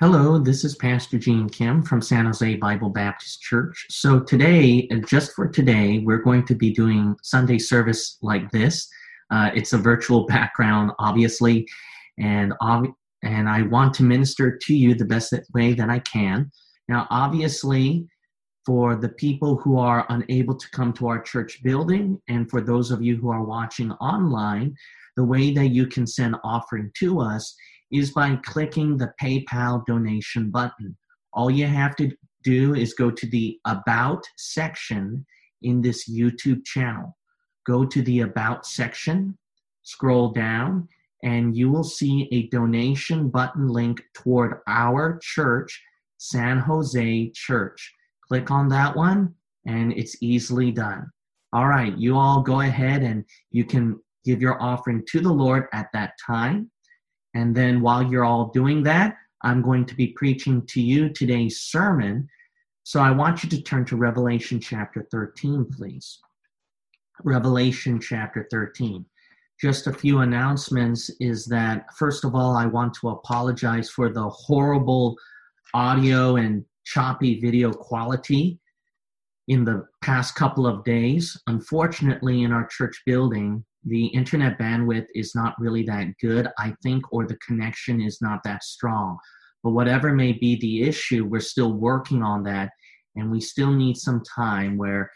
Hello, this is Pastor Gene Kim from San Jose Bible Baptist Church. So, today, just for today, we're going to be doing Sunday service like this. Uh, it's a virtual background, obviously, and, and I want to minister to you the best way that I can. Now, obviously, for the people who are unable to come to our church building, and for those of you who are watching online, the way that you can send offering to us is by clicking the PayPal donation button. All you have to do is go to the About section in this YouTube channel. Go to the About section, scroll down, and you will see a donation button link toward our church, San Jose Church. Click on that one, and it's easily done. All right, you all go ahead and you can give your offering to the Lord at that time. And then while you're all doing that, I'm going to be preaching to you today's sermon. So I want you to turn to Revelation chapter 13, please. Revelation chapter 13. Just a few announcements is that, first of all, I want to apologize for the horrible audio and choppy video quality in the past couple of days. Unfortunately, in our church building, the internet bandwidth is not really that good, I think, or the connection is not that strong. But whatever may be the issue, we're still working on that, and we still need some time where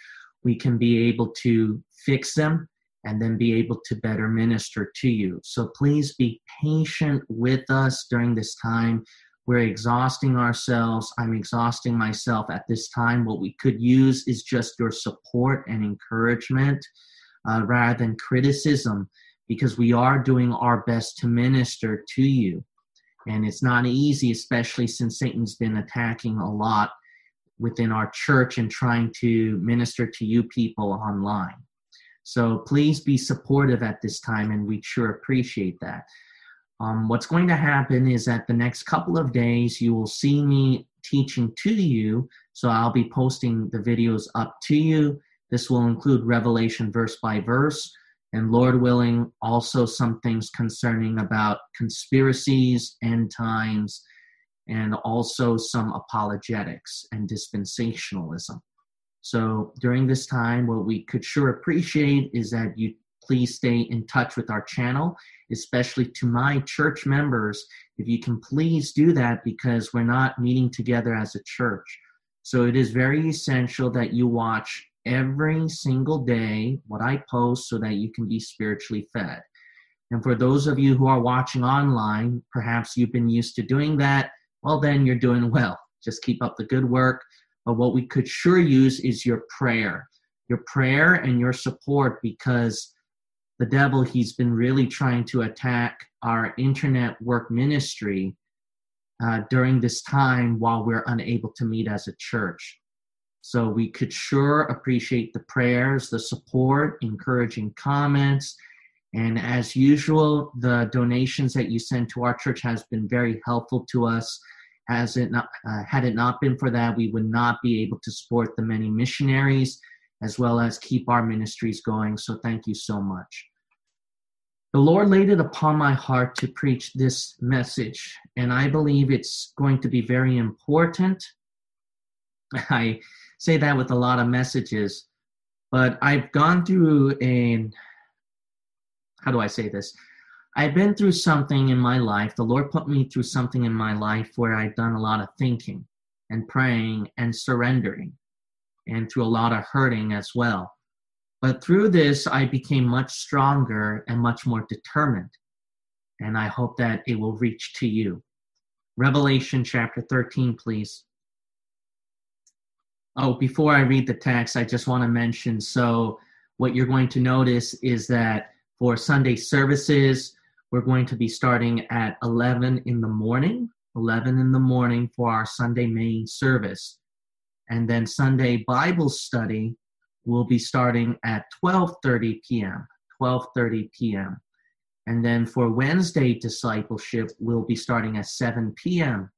we can be able to fix them and then be able to better minister to you. So please be patient with us during this time. We're exhausting ourselves. I'm exhausting myself at this time. What we could use is just your support and encouragement uh, rather than criticism because we are doing our best to minister to you. And it's not easy, especially since Satan's been attacking a lot within our church and trying to minister to you people online. So please be supportive at this time, and we sure appreciate that. Um, what's going to happen is that the next couple of days, you will see me teaching to you. So I'll be posting the videos up to you this will include revelation verse by verse, and Lord willing, also some things concerning about conspiracies, end times, and also some apologetics and dispensationalism. So during this time, what we could sure appreciate is that you please stay in touch with our channel, especially to my church members. If you can please do that because we're not meeting together as a church. So it is very essential that you watch every single day what I post so that you can be spiritually fed. And for those of you who are watching online, perhaps you've been used to doing that, well, then you're doing well. Just keep up the good work. But what we could sure use is your prayer, your prayer and your support because the devil, he's been really trying to attack our internet work ministry uh, during this time while we're unable to meet as a church. So we could sure appreciate the prayers, the support, encouraging comments. And as usual, the donations that you send to our church has been very helpful to us. Has it not, uh, had it not been for that, we would not be able to support the many missionaries as well as keep our ministries going. So thank you so much. The Lord laid it upon my heart to preach this message, and I believe it's going to be very important. I say that with a lot of messages, but I've gone through a how do I say this? I've been through something in my life. The Lord put me through something in my life where I've done a lot of thinking and praying and surrendering and through a lot of hurting as well. But through this, I became much stronger and much more determined. And I hope that it will reach to you. Revelation chapter 13, please. Oh, before I read the text, I just want to mention so what you're going to notice is that for Sunday services, we're going to be starting at 11 in the morning, 11 in the morning for our Sunday main service. And then Sunday Bible study will be starting at 12:30 p.m. 12:30 p.m. And then for Wednesday discipleship, we'll be starting at 7 p.m.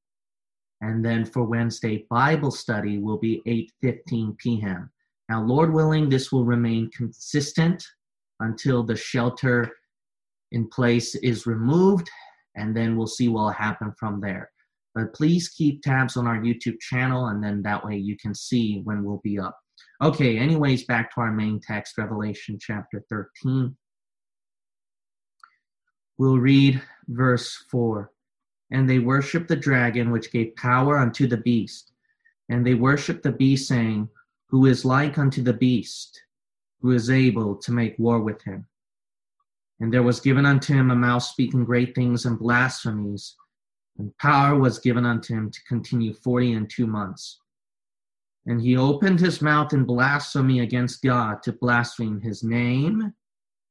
And then for Wednesday Bible study will be 8:15 p.m. Now, Lord willing, this will remain consistent until the shelter in place is removed, and then we'll see what will happen from there. But please keep tabs on our YouTube channel, and then that way you can see when we'll be up. Okay, anyways, back to our main text, Revelation chapter 13. We'll read verse 4. And they worshiped the dragon, which gave power unto the beast. And they worshiped the beast, saying, Who is like unto the beast, who is able to make war with him? And there was given unto him a mouth speaking great things and blasphemies, and power was given unto him to continue forty and two months. And he opened his mouth in blasphemy against God to blaspheme his name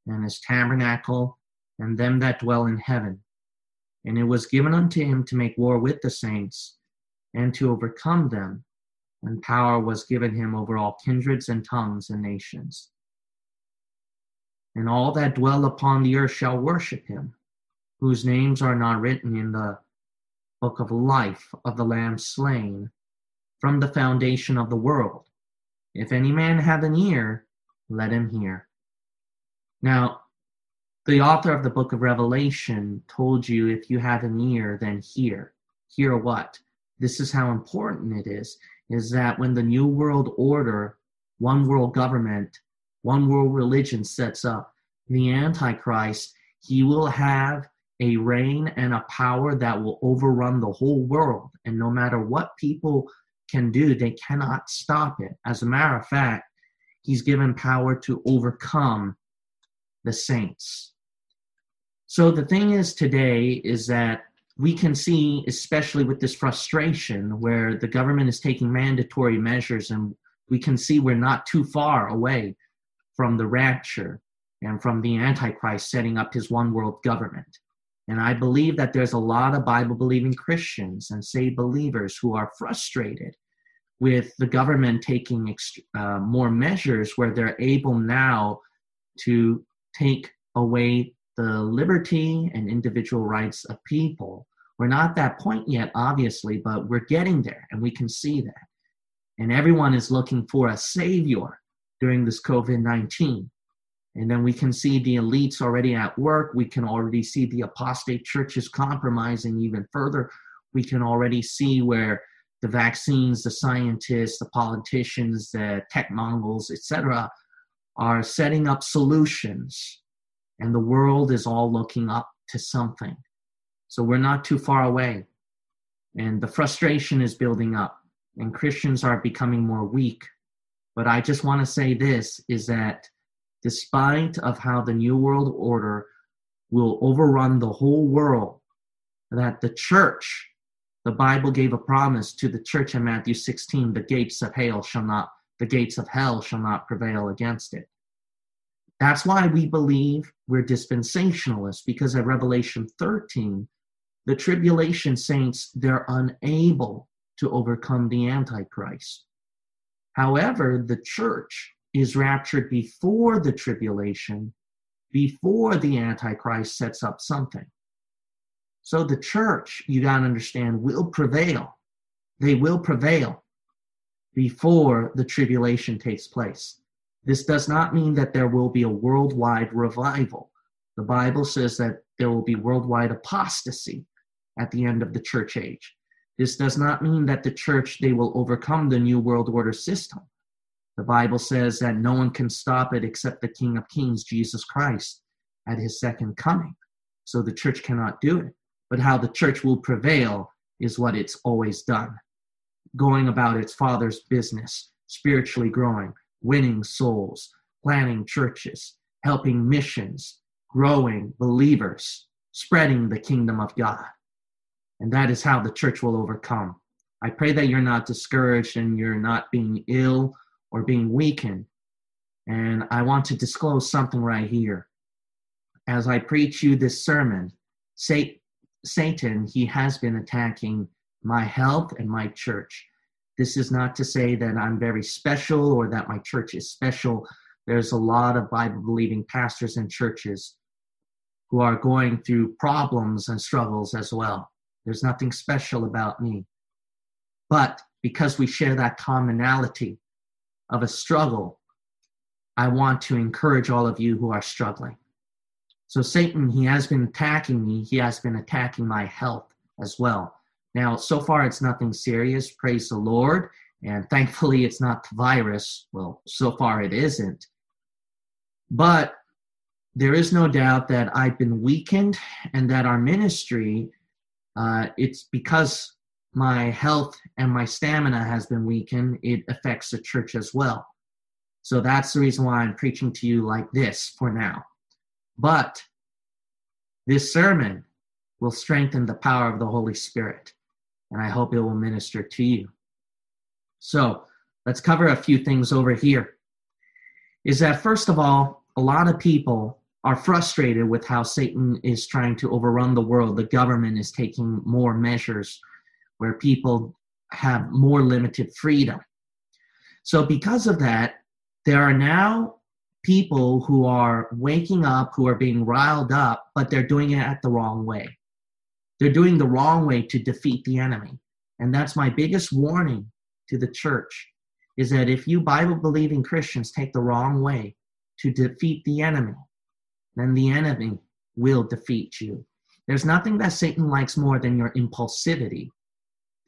and his tabernacle and them that dwell in heaven. And it was given unto him to make war with the saints and to overcome them. And power was given him over all kindreds and tongues and nations. And all that dwell upon the earth shall worship him, whose names are not written in the book of life of the Lamb slain from the foundation of the world. If any man have an ear, let him hear. Now, the author of the book of Revelation told you if you have an ear, then hear. Hear what? This is how important it is, is that when the New World Order, one world government, one world religion sets up, the Antichrist, he will have a reign and a power that will overrun the whole world. And no matter what people can do, they cannot stop it. As a matter of fact, he's given power to overcome the saints. So the thing is today is that we can see, especially with this frustration where the government is taking mandatory measures, and we can see we're not too far away from the rapture and from the Antichrist setting up his one world government. And I believe that there's a lot of Bible believing Christians and saved believers who are frustrated with the government taking uh, more measures where they're able now to take away the liberty and individual rights of people. We're not at that point yet, obviously, but we're getting there and we can see that. And everyone is looking for a savior during this COVID 19. And then we can see the elites already at work. We can already see the apostate churches compromising even further. We can already see where the vaccines, the scientists, the politicians, the tech mongols, etc., are setting up solutions and the world is all looking up to something. So we're not too far away. And the frustration is building up, and Christians are becoming more weak. But I just want to say this is that despite of how the new world order will overrun the whole world, that the church, the Bible gave a promise to the church in Matthew 16, the gates of hell shall not, the gates of hell shall not prevail against it. That's why we believe we're dispensationalists, because at Revelation 13, the tribulation saints, they're unable to overcome the Antichrist. However, the church is raptured before the tribulation, before the Antichrist sets up something. So the church, you got to understand, will prevail. They will prevail before the tribulation takes place. This does not mean that there will be a worldwide revival. The Bible says that there will be worldwide apostasy at the end of the church age. This does not mean that the church they will overcome the new world order system. The Bible says that no one can stop it except the King of Kings, Jesus Christ, at his second coming. So the church cannot do it. But how the church will prevail is what it's always done going about its father's business, spiritually growing, winning souls, planting churches, helping missions, growing believers, spreading the kingdom of God. And that is how the church will overcome. I pray that you're not discouraged and you're not being ill or being weakened. And I want to disclose something right here. As I preach you this sermon, Satan, he has been attacking my health and my church. This is not to say that I'm very special or that my church is special. There's a lot of Bible believing pastors and churches who are going through problems and struggles as well. There's nothing special about me. But because we share that commonality of a struggle, I want to encourage all of you who are struggling. So, Satan, he has been attacking me, he has been attacking my health as well. Now, so far, it's nothing serious. Praise the Lord. And thankfully, it's not the virus. Well, so far, it isn't. But there is no doubt that I've been weakened and that our ministry, uh, it's because my health and my stamina has been weakened, it affects the church as well. So that's the reason why I'm preaching to you like this for now. But this sermon will strengthen the power of the Holy Spirit, and I hope it will minister to you. So let's cover a few things over here. Is that first of all, a lot of people are frustrated with how Satan is trying to overrun the world. The government is taking more measures where people have more limited freedom. So, because of that, there are now people who are waking up, who are being riled up, but they're doing it at the wrong way. They're doing the wrong way to defeat the enemy. And that's my biggest warning to the church is that if you Bible believing Christians take the wrong way to defeat the enemy, then the enemy will defeat you. There's nothing that Satan likes more than your impulsivity,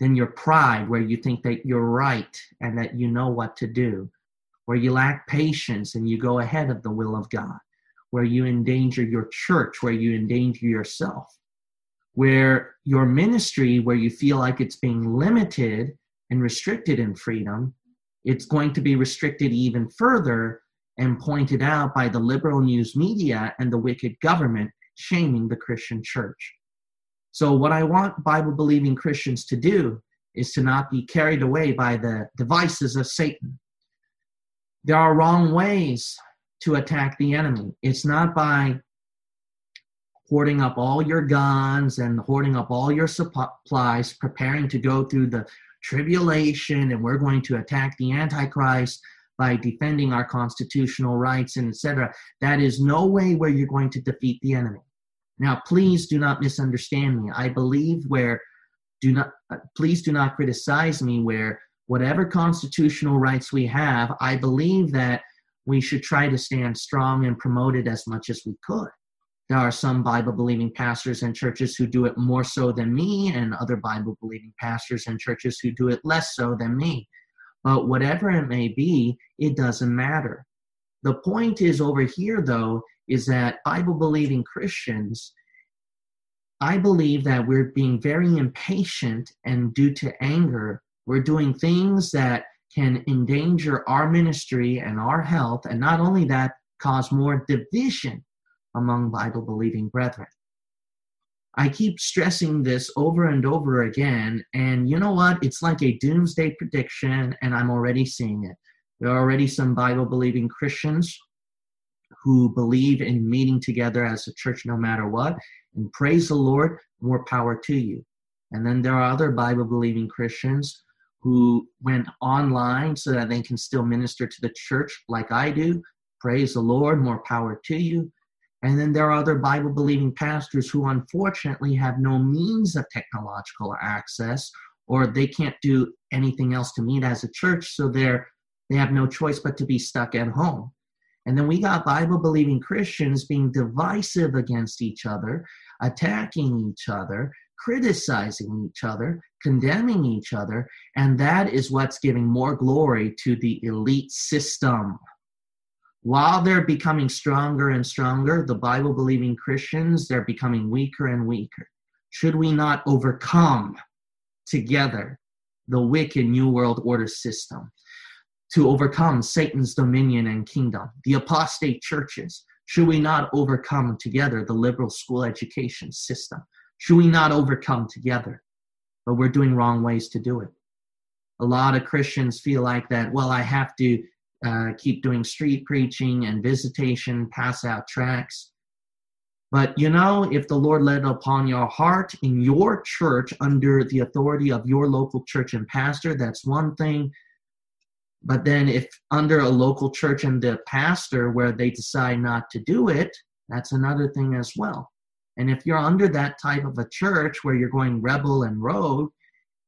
than your pride, where you think that you're right and that you know what to do, where you lack patience and you go ahead of the will of God, where you endanger your church, where you endanger yourself, where your ministry, where you feel like it's being limited and restricted in freedom, it's going to be restricted even further and pointed out by the liberal news media and the wicked government shaming the Christian church. So, what I want Bible believing Christians to do is to not be carried away by the devices of Satan. There are wrong ways to attack the enemy. It's not by hoarding up all your guns and hoarding up all your supplies, preparing to go through the tribulation, and we're going to attack the Antichrist by defending our constitutional rights and etc. That is no way where you're going to defeat the enemy. Now, please do not misunderstand me. I believe where do not please do not criticize me where whatever constitutional rights we have, I believe that we should try to stand strong and promote it as much as we could. There are some Bible believing pastors and churches who do it more so than me, and other Bible believing pastors and churches who do it less so than me. But whatever it may be, it doesn't matter. The point is over here, though, is that Bible believing Christians, I believe that we're being very impatient and due to anger, we're doing things that can endanger our ministry and our health, and not only that, cause more division among Bible believing brethren. I keep stressing this over and over again. And you know what? It's like a doomsday prediction, and I'm already seeing it. There are already some Bible believing Christians who believe in meeting together as a church no matter what. And praise the Lord, more power to you. And then there are other Bible believing Christians who went online so that they can still minister to the church like I do. Praise the Lord, more power to you. And then there are other Bible believing pastors who unfortunately have no means of technological access or they can't do anything else to meet as a church, so they're they have no choice but to be stuck at home. And then we got Bible believing Christians being divisive against each other, attacking each other, criticizing each other, condemning each other, and that is what's giving more glory to the elite system while they're becoming stronger and stronger, the Bible believing Christians, they're becoming weaker and weaker. Should we not overcome together the wicked New World Order system? To overcome Satan's dominion and kingdom, the apostate churches, should we not overcome together the liberal school education system? Should we not overcome together? But we're doing wrong ways to do it. A lot of Christians feel like that, well, I have to uh, keep doing street preaching and visitation, pass out tracts. But you know, if the Lord led upon your heart in your church under the authority of your local church and pastor, that's one thing. But then, if under a local church and the pastor where they decide not to do it, that's another thing as well. And if you're under that type of a church where you're going rebel and rogue,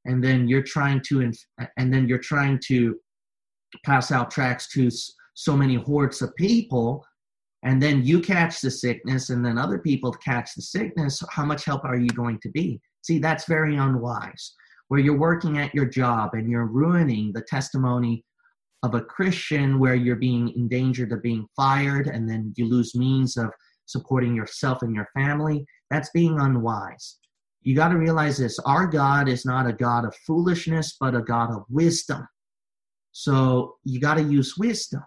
and then you're trying to, and then you're trying to pass out tracts to so many hordes of people and then you catch the sickness and then other people catch the sickness how much help are you going to be See, that's very unwise. Where you're working at your job and you're ruining the testimony of a Christian where you're being in danger of being fired and then you lose means of supporting yourself and your family, that's being unwise. You got to realize this our God is not a God of foolishness, but a God of wisdom. So you got to use wisdom.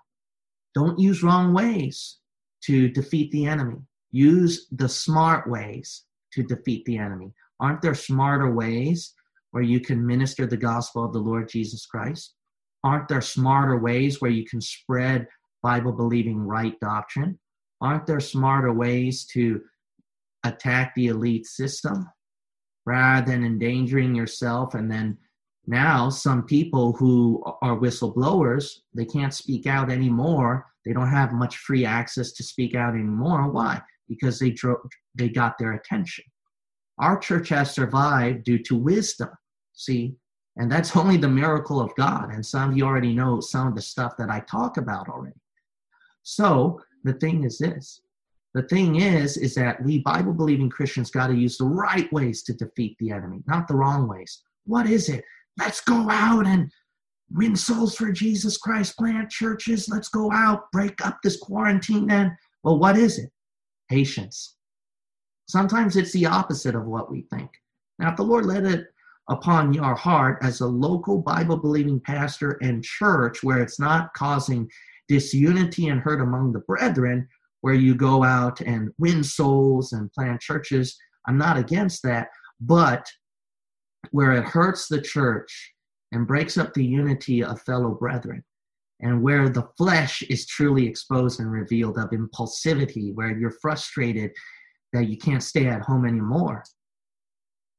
Don't use wrong ways to defeat the enemy. Use the smart ways to defeat the enemy. Aren't there smarter ways where you can minister the gospel of the Lord Jesus Christ? Aren't there smarter ways where you can spread Bible believing right doctrine? Aren't there smarter ways to attack the elite system rather than endangering yourself and then now some people who are whistleblowers they can't speak out anymore. They don't have much free access to speak out anymore. Why? Because they drove they got their attention. Our church has survived due to wisdom see? And that's only the miracle of god. And some of you already know some of the stuff that i talk about already. So the thing is this. The thing is is that we bible believing christians got to use the right ways to defeat the enemy not the wrong ways. What is it let's go out and win souls for jesus christ plant churches. Let's go out break up this quarantine then well what is it? Patience. Sometimes it's the opposite of what we think. Now if the lord led it upon your heart as a local bible believing pastor and church where it's not causing disunity and hurt among the brethren where you go out and win souls and plant churches. I'm not against that, but where it hurts the church and breaks up the unity of fellow brethren, and where the flesh is truly exposed and revealed of impulsivity, where you're frustrated that you can't stay at home anymore,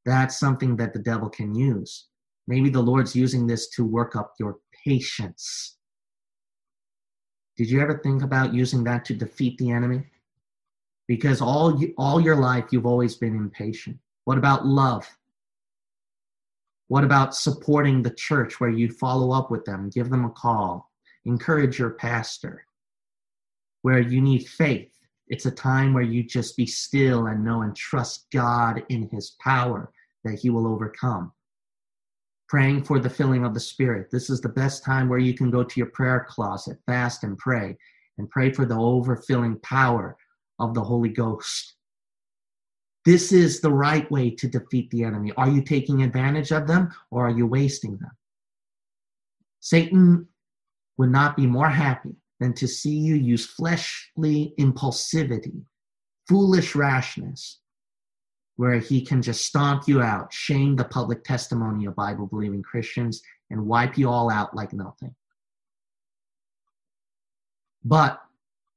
that's something that the devil can use. Maybe the Lord's using this to work up your patience did you ever think about using that to defeat the enemy? Because all you, all your life you've always been impatient. What about love? What about supporting the church where you follow up with them, give them a call, encourage your pastor? Where you need faith, it's a time where you just be still and know and trust God in his power that he will overcome praying for the filling of the Spirit. This is the best time where you can go to your prayer closet, fast and pray, and pray for the overfilling power of the Holy Ghost. This is the right way to defeat the enemy. Are you taking advantage of them or are you wasting them? Satan would not be more happy than to see you use fleshly impulsivity, foolish rashness, where he can just stomp you out, shame the public testimony of Bible believing Christians, and wipe you all out like nothing. But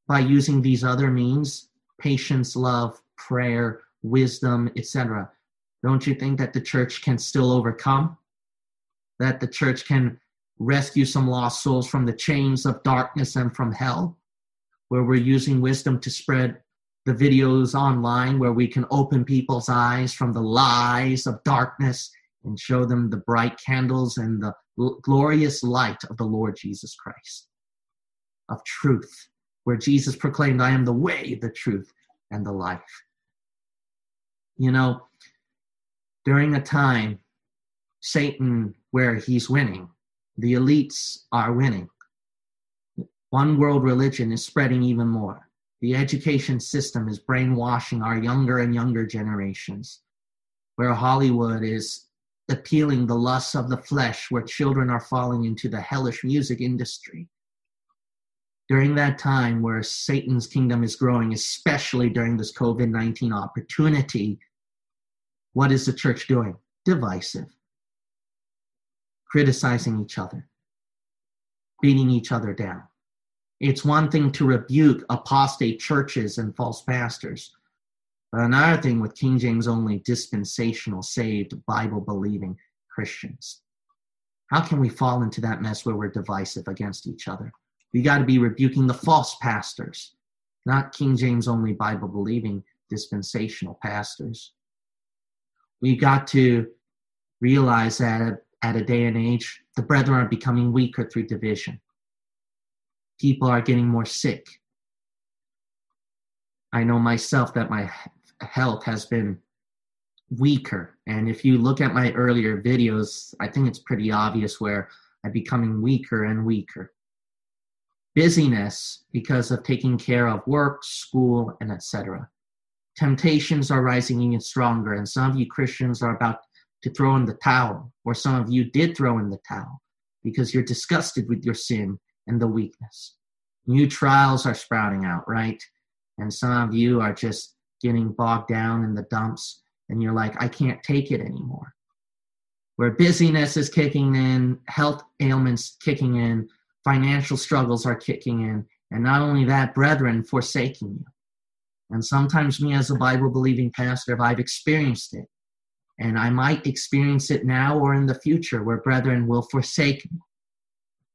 by using these other means, patience, love, prayer, wisdom, etc., don't you think that the church can still overcome? That the church can rescue some lost souls from the chains of darkness and from hell? Where we're using wisdom to spread the videos online where we can open people's eyes from the lies of darkness and show them the bright candles and the glorious light of the Lord Jesus Christ, of truth, where Jesus proclaimed, I am the way, the truth, and the life. You know, during a time, Satan, where he's winning, the elites are winning. One world religion is spreading even more the education system is brainwashing our younger and younger generations, where Hollywood is appealing the lusts of the flesh, where children are falling into the hellish music industry. During that time where Satan's kingdom is growing, especially during this COVID 19 opportunity, what is the church doing? Divisive, criticizing each other, beating each other down. It's one thing to rebuke apostate churches and false pastors, but another thing with King James only dispensational, saved, Bible believing Christians. How can we fall into that mess where we're divisive against each other? We got to be rebuking the false pastors, not King James only Bible believing dispensational pastors. We've got to realize that at a day and age, the brethren are becoming weaker through division people are getting more sick. I know myself that my health has been weaker. And if you look at my earlier videos, I think it's pretty obvious where I'm becoming weaker and weaker. Busyness because of taking care of work, school, and etc. Temptations are rising even stronger, and some of you Christians are about to throw in the towel, or some of you did throw in the towel because you're disgusted with your sin and the weakness. New trials are sprouting out, right? And some of you are just getting bogged down in the dumps and you're like, I can't take it anymore. Where busyness is kicking in, health ailments kicking in, financial struggles are kicking in, and not only that, brethren forsaking you. And sometimes, me as a Bible believing pastor, I've experienced it. And I might experience it now or in the future where brethren will forsake me,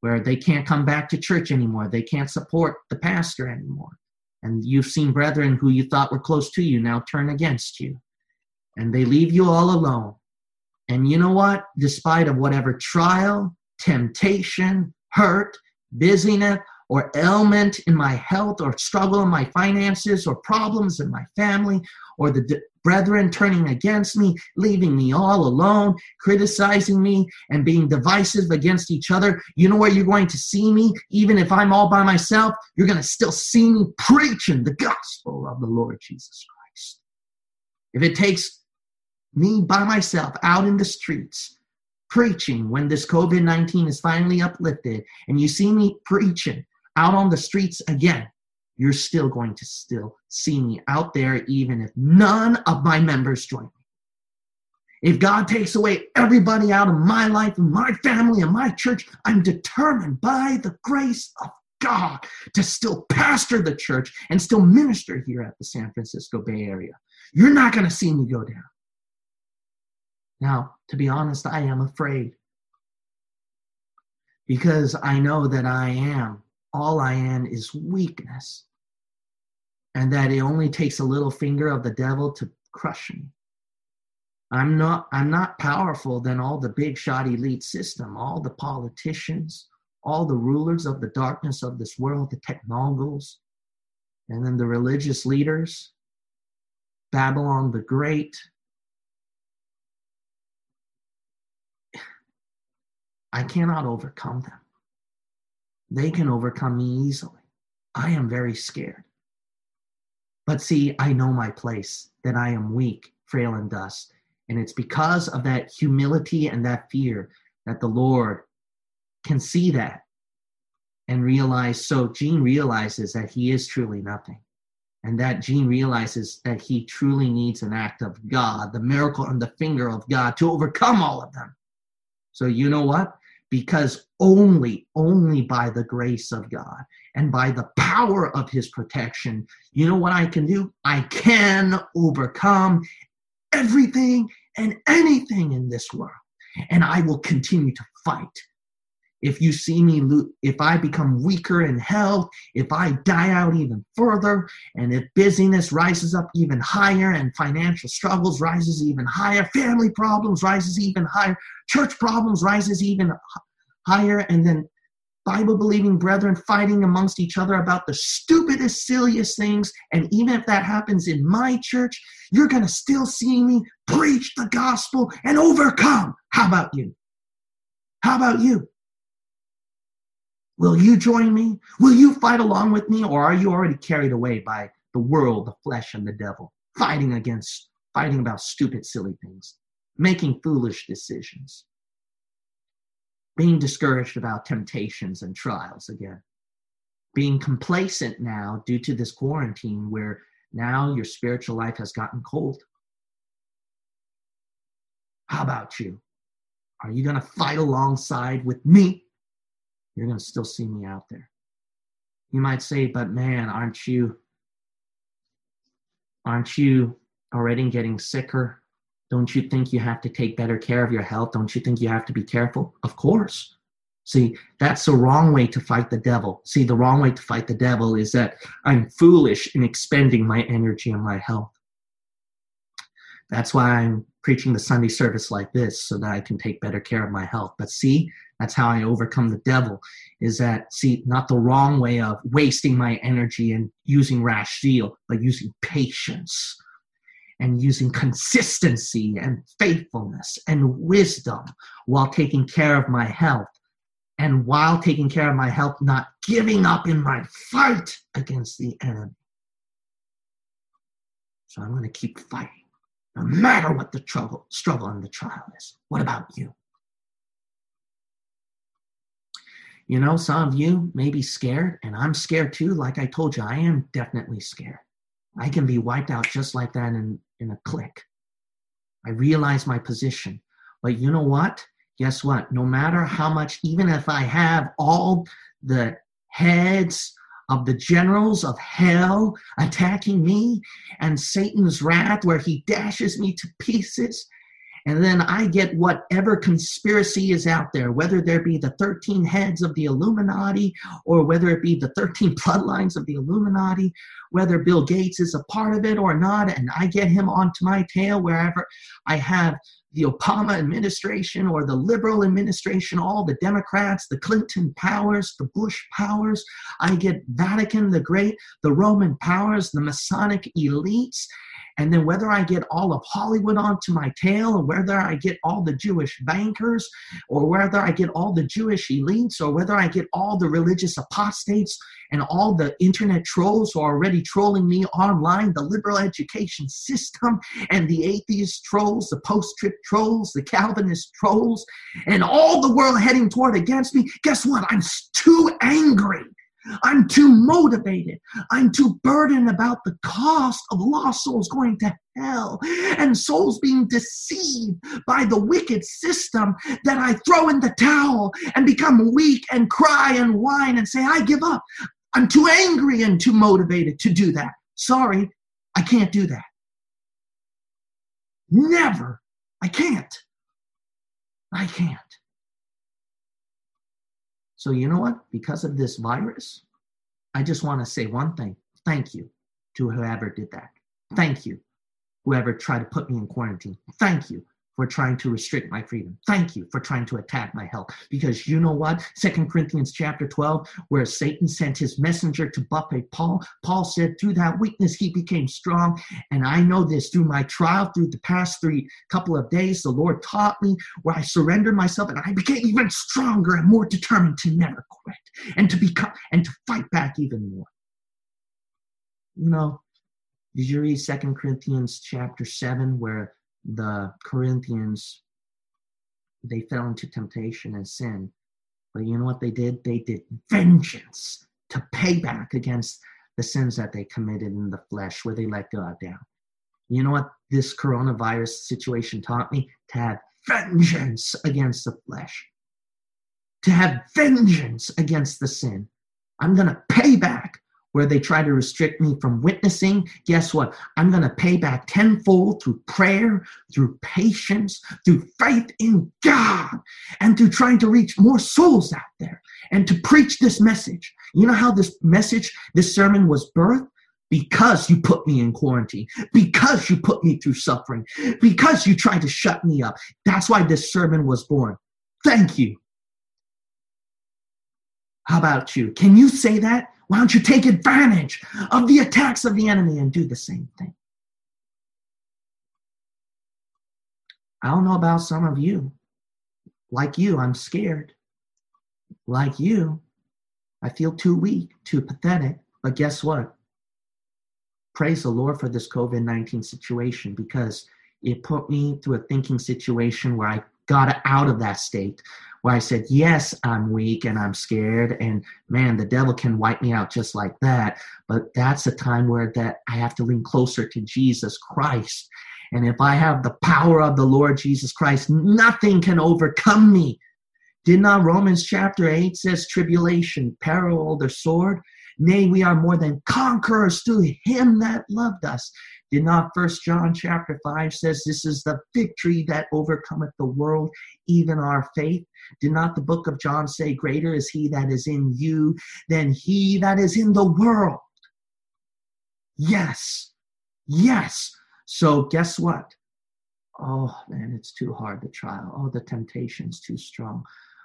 where they can't come back to church anymore. They can't support the pastor anymore. And you've seen brethren who you thought were close to you now turn against you. And they leave you all alone. And you know what? Despite of whatever trial, temptation, hurt, busyness, or ailment in my health, or struggle in my finances, or problems in my family, or the brethren turning against me, leaving me all alone, criticizing me, and being divisive against each other. You know where you're going to see me? Even if I'm all by myself, you're going to still see me preaching the gospel of the Lord Jesus Christ. If it takes me by myself out in the streets, preaching when this COVID 19 is finally uplifted, and you see me preaching out on the streets again, you're still going to still see me out there even if none of my members join me. If God takes away everybody out of my life and my family and my church, I'm determined by the grace of God to still pastor the church and still minister here at the San Francisco Bay Area. You're not going to see me go down. Now, to be honest, I am afraid because I know that I am, all I am is weakness and that it only takes a little finger of the devil to crush me. I'm not I'm not powerful than all the big shot elite system, all the politicians, all the rulers of the darkness of this world, the technogols, and then the religious leaders, Babylon the Great. I cannot overcome them. They can overcome me easily. I am very scared. But see, I know my place, that I am weak, frail, and dust. And it's because of that humility and that fear that the Lord can see that and realize. So Gene realizes that he is truly nothing. And that Gene realizes that he truly needs an act of God, the miracle and the finger of God to overcome all of them. So you know what? Because only, only by the grace of God and by the power of his protection, you know what I can do? I can overcome everything and anything in this world. And I will continue to fight. If you see me, if I become weaker in health, if I die out even further, and if busyness rises up even higher, and financial struggles rises even higher, family problems rises even higher, church problems rises even higher, and then Bible believing brethren fighting amongst each other about the stupidest, silliest things. And even if that happens in my church, you're going to still see me preach the gospel and overcome. How about you? How about you? Will you join me? Will you fight along with me? Or are you already carried away by the world, the flesh, and the devil, fighting against, fighting about stupid, silly things, making foolish decisions? being discouraged about temptations and trials again, being complacent now due to this quarantine where now your spiritual life has gotten cold. How about you? Are you going to fight alongside with me? You're going to still see me out there. You might say, but man, aren't you aren't you already getting sicker don't you think you have to take better care of your health? Don't you think you have to be careful? Of course. See, that's the wrong way to fight the devil. See, the wrong way to fight the devil is that I'm foolish in expending my energy and my health. That's why I'm preaching the Sunday service like this so that I can take better care of my health. But see, that's how I overcome the devil is that, see, not the wrong way of wasting my energy and using rash zeal, but using patience and using consistency and faithfulness and wisdom while taking care of my health. And while taking care of my health, not giving up in my fight against the enemy. So I'm going to keep fighting, no matter what the trouble, struggle and the trial is. What about you? You know, some of you may be scared, and I'm scared too. Like I told you, I am definitely scared. I can be wiped out just like that in, in a click. I realize my position. But you know what? Guess what? No matter how much, even if I have all the heads of the generals of hell attacking me and Satan's wrath, where he dashes me to pieces, and then I get whatever conspiracy is out there, whether there be the 13 heads of the Illuminati or whether it be the 13 bloodlines of the Illuminati, whether Bill Gates is a part of it or not, and I get him onto my tail wherever I have the Obama administration or the liberal administration, all the Democrats, the Clinton powers, the Bush powers. I get Vatican the Great, the Roman powers, the Masonic elites, and then whether I get all of Hollywood onto my tail, or whether I get all the Jewish bankers, or whether I get all the Jewish elites, or whether I get all the religious apostates and all the internet trolls who are already trolling me online, the liberal education system, and the atheist trolls, the post trib trolls, the Calvinist trolls, and all the world heading toward against me, guess what? I'm too angry I'm too motivated. I'm too burdened about the cost of lost souls going to hell and souls being deceived by the wicked system that I throw in the towel and become weak and cry and whine and say, I give up. I'm too angry and too motivated to do that. Sorry, I can't do that. Never. I can't. I can't. So, you know what? Because of this virus, I just want to say one thing. Thank you to whoever did that. Thank you, whoever tried to put me in quarantine. Thank you for trying to restrict my freedom. Thank you for trying to attack my health. Because you know what? Second Corinthians chapter 12, where Satan sent his messenger to buffet Paul, Paul said, through that weakness he became strong. And I know this through my trial, through the past three couple of days, the Lord taught me where I surrendered myself and I became even stronger and more determined to never quit and to become and to fight back even more. You know, did you read Second Corinthians chapter 7 where the Corinthians, they fell into temptation and sin. But you know what they did? They did vengeance to pay back against the sins that they committed in the flesh, where they let God down. You know what this coronavirus situation taught me? To have vengeance against the flesh, to have vengeance against the sin. I'm going to pay back where they try to restrict me from witnessing, guess what? I'm going to pay back tenfold through prayer, through patience, through faith in God, and through trying to reach more souls out there and to preach this message. You know how this message, this sermon was birthed? Because you put me in quarantine, because you put me through suffering, because you tried to shut me up. That's why this sermon was born. Thank you. How about you? Can you say that? Why don't you take advantage of the attacks of the enemy and do the same thing? I don't know about some of you. Like you, I'm scared. Like you, I feel too weak, too pathetic. But guess what? Praise the Lord for this COVID 19 situation because it put me through a thinking situation where I got out of that state where I said, Yes, I'm weak and I'm scared, and man, the devil can wipe me out just like that. But that's a time where that I have to lean closer to Jesus Christ. And if I have the power of the Lord Jesus Christ, nothing can overcome me. Did not Romans chapter 8 says tribulation, peril, the sword? Nay, we are more than conquerors through him that loved us. Did not First John chapter 5 says this is the victory that overcometh the world, even our faith? Did not the book of John say, Greater is he that is in you than he that is in the world? Yes. Yes. So guess what? Oh man, it's too hard the trial. Oh, the temptation's too strong.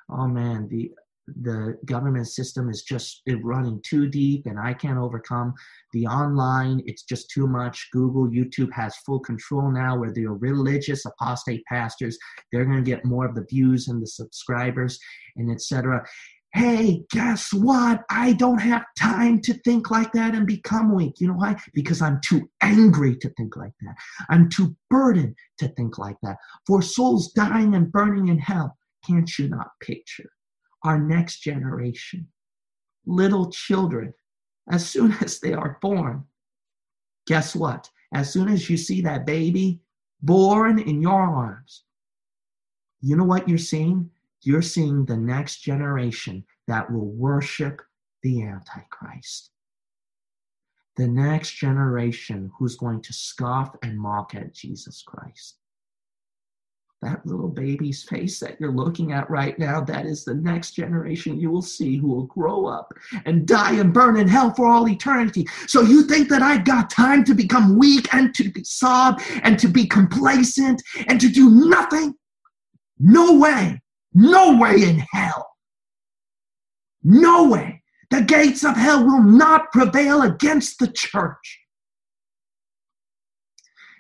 Oh man, the the government system is just running too deep and I can't overcome. The online, it's just too much. Google, YouTube has full control now where the religious apostate pastors, they're going to get more of the views and the subscribers and etc. Hey, guess what? I don't have time to think like that and become weak. You know why? Because I'm too angry to think like that. I'm too burdened to think like that. For souls dying and burning in hell, can't you not picture? Our next generation, little children, as soon as they are born. Guess what? As soon as you see that baby born in your arms, you know what you're seeing? You're seeing the next generation that will worship the Antichrist. The next generation who's going to scoff and mock at Jesus Christ that little baby's face that you're looking at right now, that is the next generation you will see who will grow up and die and burn in hell for all eternity. So you think that I've got time to become weak and to be sob and to be complacent and to do nothing? No way. No way in hell. No way. The gates of hell will not prevail against the church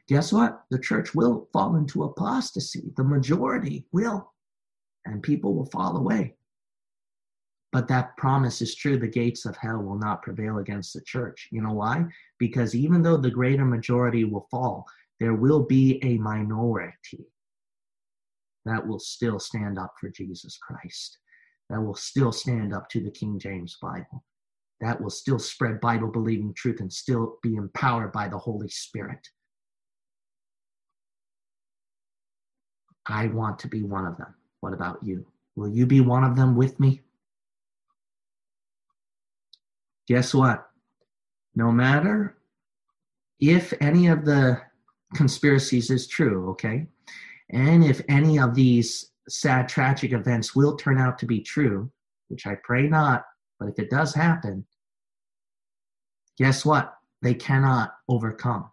guess what? The church will fall into apostasy. The majority will, and people will fall away. But that promise is true. The gates of hell will not prevail against the church. You know why? Because even though the greater majority will fall, there will be a minority that will still stand up for Jesus Christ, that will still stand up to the King James Bible, that will still spread Bible believing truth and still be empowered by the Holy Spirit. I want to be one of them. What about you? Will you be one of them with me? Guess what? No matter if any of the conspiracies is true, okay, and if any of these sad, tragic events will turn out to be true, which I pray not, but if it does happen, guess what? They cannot overcome.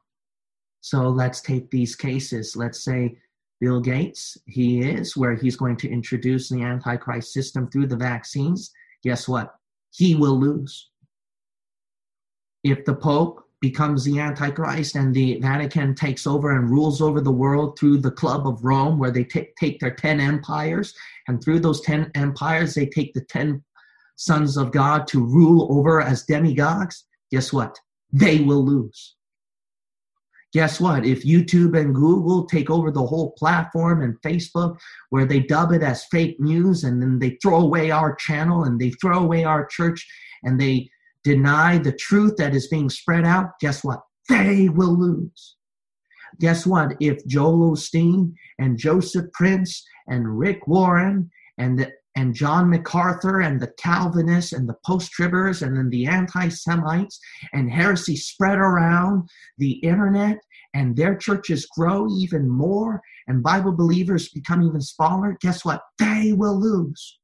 So let's take these cases. Let's say Bill Gates, he is, where he's going to introduce the Antichrist system through the vaccines, guess what? He will lose. If the Pope becomes the Antichrist and the Vatican takes over and rules over the world through the Club of Rome, where they t- take their 10 empires, and through those 10 empires, they take the 10 sons of God to rule over as demigods, guess what? They will lose guess what? If YouTube and Google take over the whole platform and Facebook, where they dub it as fake news and then they throw away our channel and they throw away our church and they deny the truth that is being spread out, guess what? They will lose. Guess what? If Joel Osteen and Joseph Prince and Rick Warren and the and John MacArthur and the Calvinists and the post tribbers and then the anti Semites and heresy spread around the internet and their churches grow even more and Bible believers become even smaller, guess what? They will lose.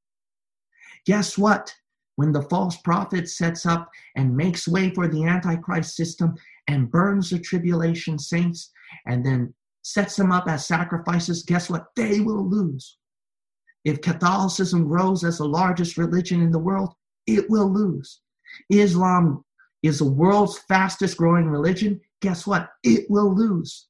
Guess what? When the false prophet sets up and makes way for the Antichrist system and burns the tribulation saints and then sets them up as sacrifices, guess what? They will lose. If Catholicism grows as the largest religion in the world, it will lose. Islam is the world's fastest growing religion. Guess what? It will lose.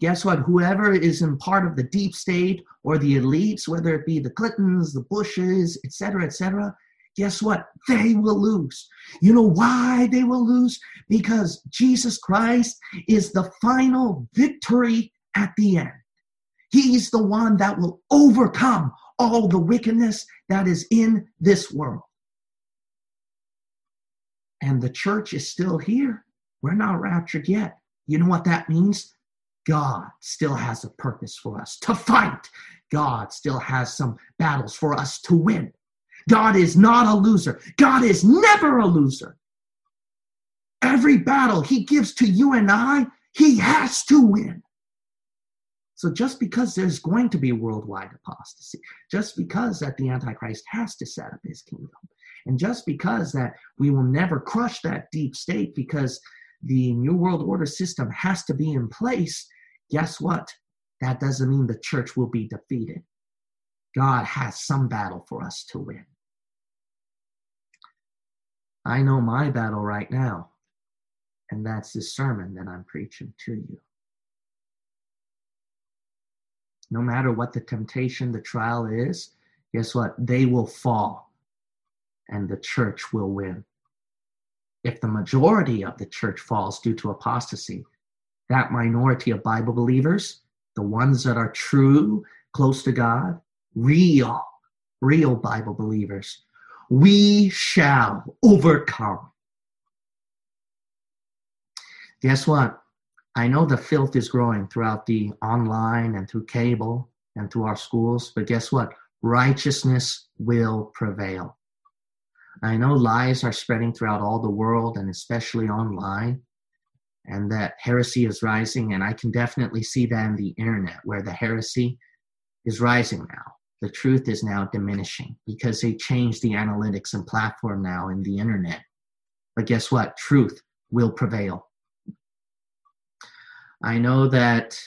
Guess what? Whoever is in part of the deep state or the elites, whether it be the Clintons, the Bushes, etc., etc., guess what? They will lose. You know why they will lose? Because Jesus Christ is the final victory at the end. He's the one that will overcome all the wickedness that is in this world. And the church is still here. We're not raptured yet. You know what that means? God still has a purpose for us to fight. God still has some battles for us to win. God is not a loser. God is never a loser. Every battle he gives to you and I, he has to win. So just because there's going to be worldwide apostasy, just because that the Antichrist has to set up his kingdom, and just because that we will never crush that deep state because the New World Order system has to be in place, guess what? That doesn't mean the church will be defeated. God has some battle for us to win. I know my battle right now, and that's this sermon that I'm preaching to you. No matter what the temptation, the trial is, guess what? They will fall, and the church will win. If the majority of the church falls due to apostasy, that minority of Bible believers, the ones that are true, close to God, real, real Bible believers, we shall overcome. Guess what? I know the filth is growing throughout the online and through cable and through our schools, but guess what? Righteousness will prevail. I know lies are spreading throughout all the world and especially online, and that heresy is rising. And I can definitely see that in the internet where the heresy is rising now. The truth is now diminishing because they changed the analytics and platform now in the internet. But guess what? Truth will prevail. I know that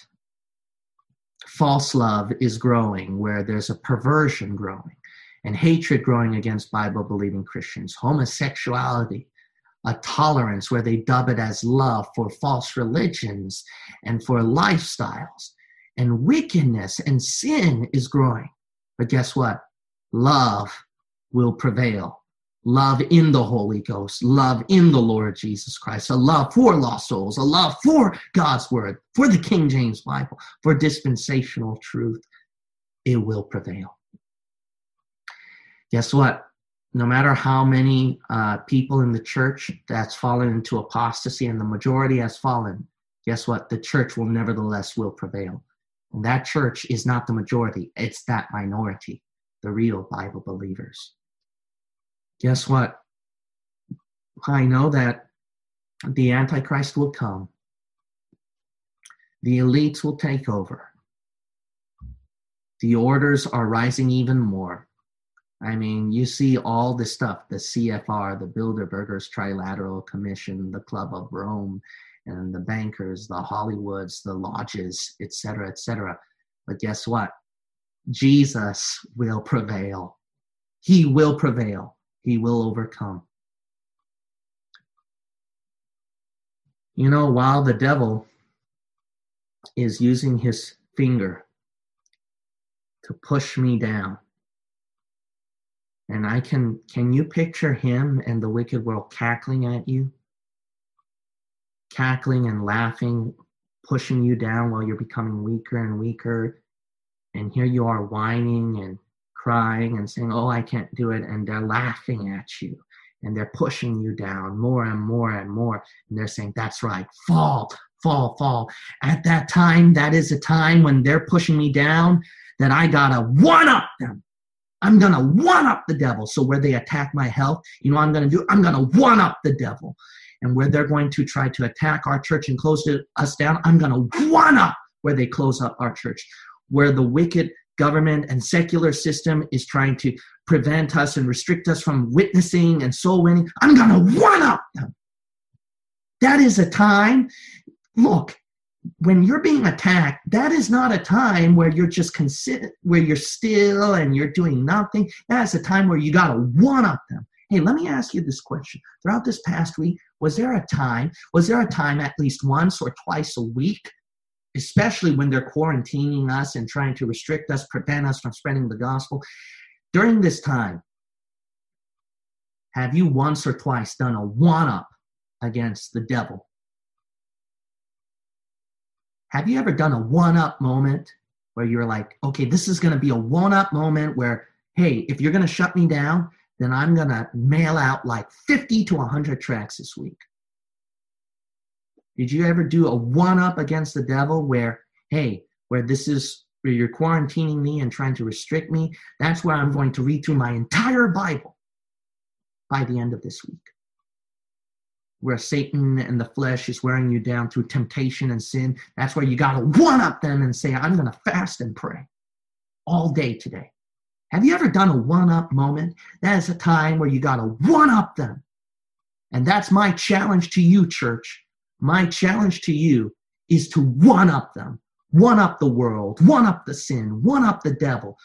false love is growing, where there's a perversion growing and hatred growing against Bible believing Christians, homosexuality, a tolerance where they dub it as love for false religions and for lifestyles, and wickedness and sin is growing. But guess what? Love will prevail. Love in the Holy Ghost, love in the Lord Jesus Christ, a love for lost souls, a love for God's Word, for the King James Bible, for dispensational truth. It will prevail guess what? No matter how many uh, people in the church that's fallen into apostasy and the majority has fallen, guess what? The church will nevertheless will prevail. And that church is not the majority, it's that minority, the real Bible believers. Guess what? I know that the Antichrist will come, the elites will take over, the orders are rising even more. I mean, you see all the stuff the CFR, the Bilderbergers Trilateral Commission, the Club of Rome, and the bankers, the Hollywoods, the lodges, etc., etc. But guess what? Jesus will prevail. He will prevail. He will overcome. You know, while the devil is using his finger to push me down, and I can, can you picture him and the wicked world cackling at you? Cackling and laughing, pushing you down while you're becoming weaker and weaker. And here you are whining and crying and saying, Oh, I can't do it. And they're laughing at you and they're pushing you down more and more and more. And they're saying, That's right, fall, fall, fall. At that time, that is a time when they're pushing me down that I gotta one up them. I'm to one up the devil. So where they attack my health, you know I'm to do? I'm to one up the devil. And where they're going to try to attack our church and close us down, I'm to one up where they close up our church. Where the wicked government and secular system is trying to prevent us and restrict us from witnessing and soul winning, I'm going to one up them. That is a time, look, when you're being attacked, that is not a time where you're just consider where you're still and you're doing nothing. That's a time where you gotta one up them. Hey, let me ask you this question. Throughout this past week, was there a time, was there a time at least once or twice a week, especially when they're quarantining us and trying to restrict us, prevent us from spreading the gospel? During this time, have you once or twice done a one up against the devil have you ever done a one up moment where you're like, okay, this is going to be a one up moment where, hey, if you're going to shut me down, then I'm going to mail out like 50 to 100 tracks this week. Did you ever do a one up against the devil where, hey, where this is where you're quarantining me and trying to restrict me? That's where I'm going to read through my entire Bible by the end of this week where Satan and the flesh is wearing you down through temptation and sin. That's where you got to one up them and say, I'm going to fast and pray all day today. Have you ever done a one up moment? That is a time where you got to one up them. And that's my challenge to you, church. My challenge to you is to one up them, one up the world, one up the sin, one up the devil.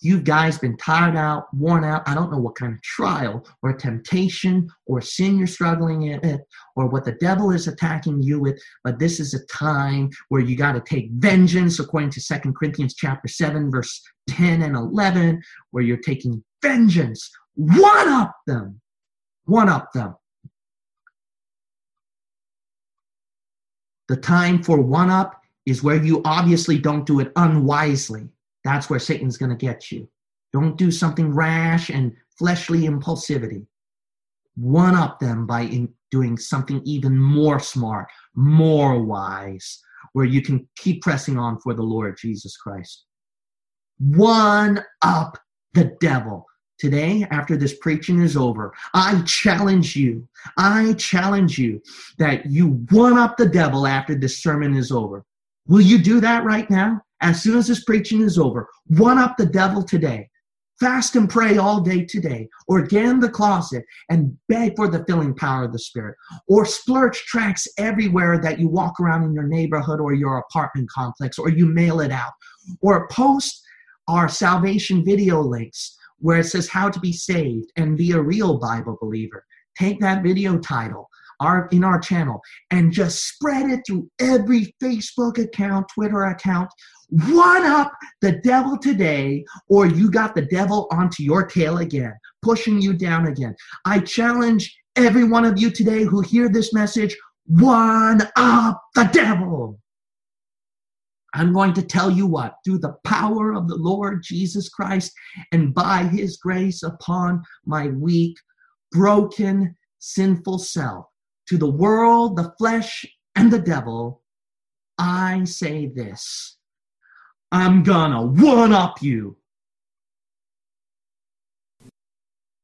you guys been tired out, worn out, I don't know what kind of trial or temptation or sin you're struggling with or what the devil is attacking you with, but this is a time where you got to take vengeance according to Second Corinthians chapter 7 verse 10 and 11 where you're taking vengeance. One up them. One up them. The time for one up is where you obviously don't do it unwisely. That's where Satan's going to get you. Don't do something rash and fleshly impulsivity. One up them by doing something even more smart, more wise, where you can keep pressing on for the Lord Jesus Christ. One up the devil. Today, after this preaching is over, I challenge you, I challenge you that you one up the devil after this sermon is over. Will you do that right now? As soon as this preaching is over, one up the devil today. Fast and pray all day today, or get in the closet and beg for the filling power of the Spirit, or splurge tracts everywhere that you walk around in your neighborhood or your apartment complex, or you mail it out, or post our salvation video links where it says how to be saved and be a real Bible believer. Take that video title our in our channel and just spread it through every Facebook account, Twitter account. One up the devil today, or you got the devil onto your tail again, pushing you down again. I challenge every one of you today who hear this message one up the devil. I'm going to tell you what, through the power of the Lord Jesus Christ and by his grace upon my weak, broken, sinful self, to the world, the flesh, and the devil, I say this I'm gonna one up you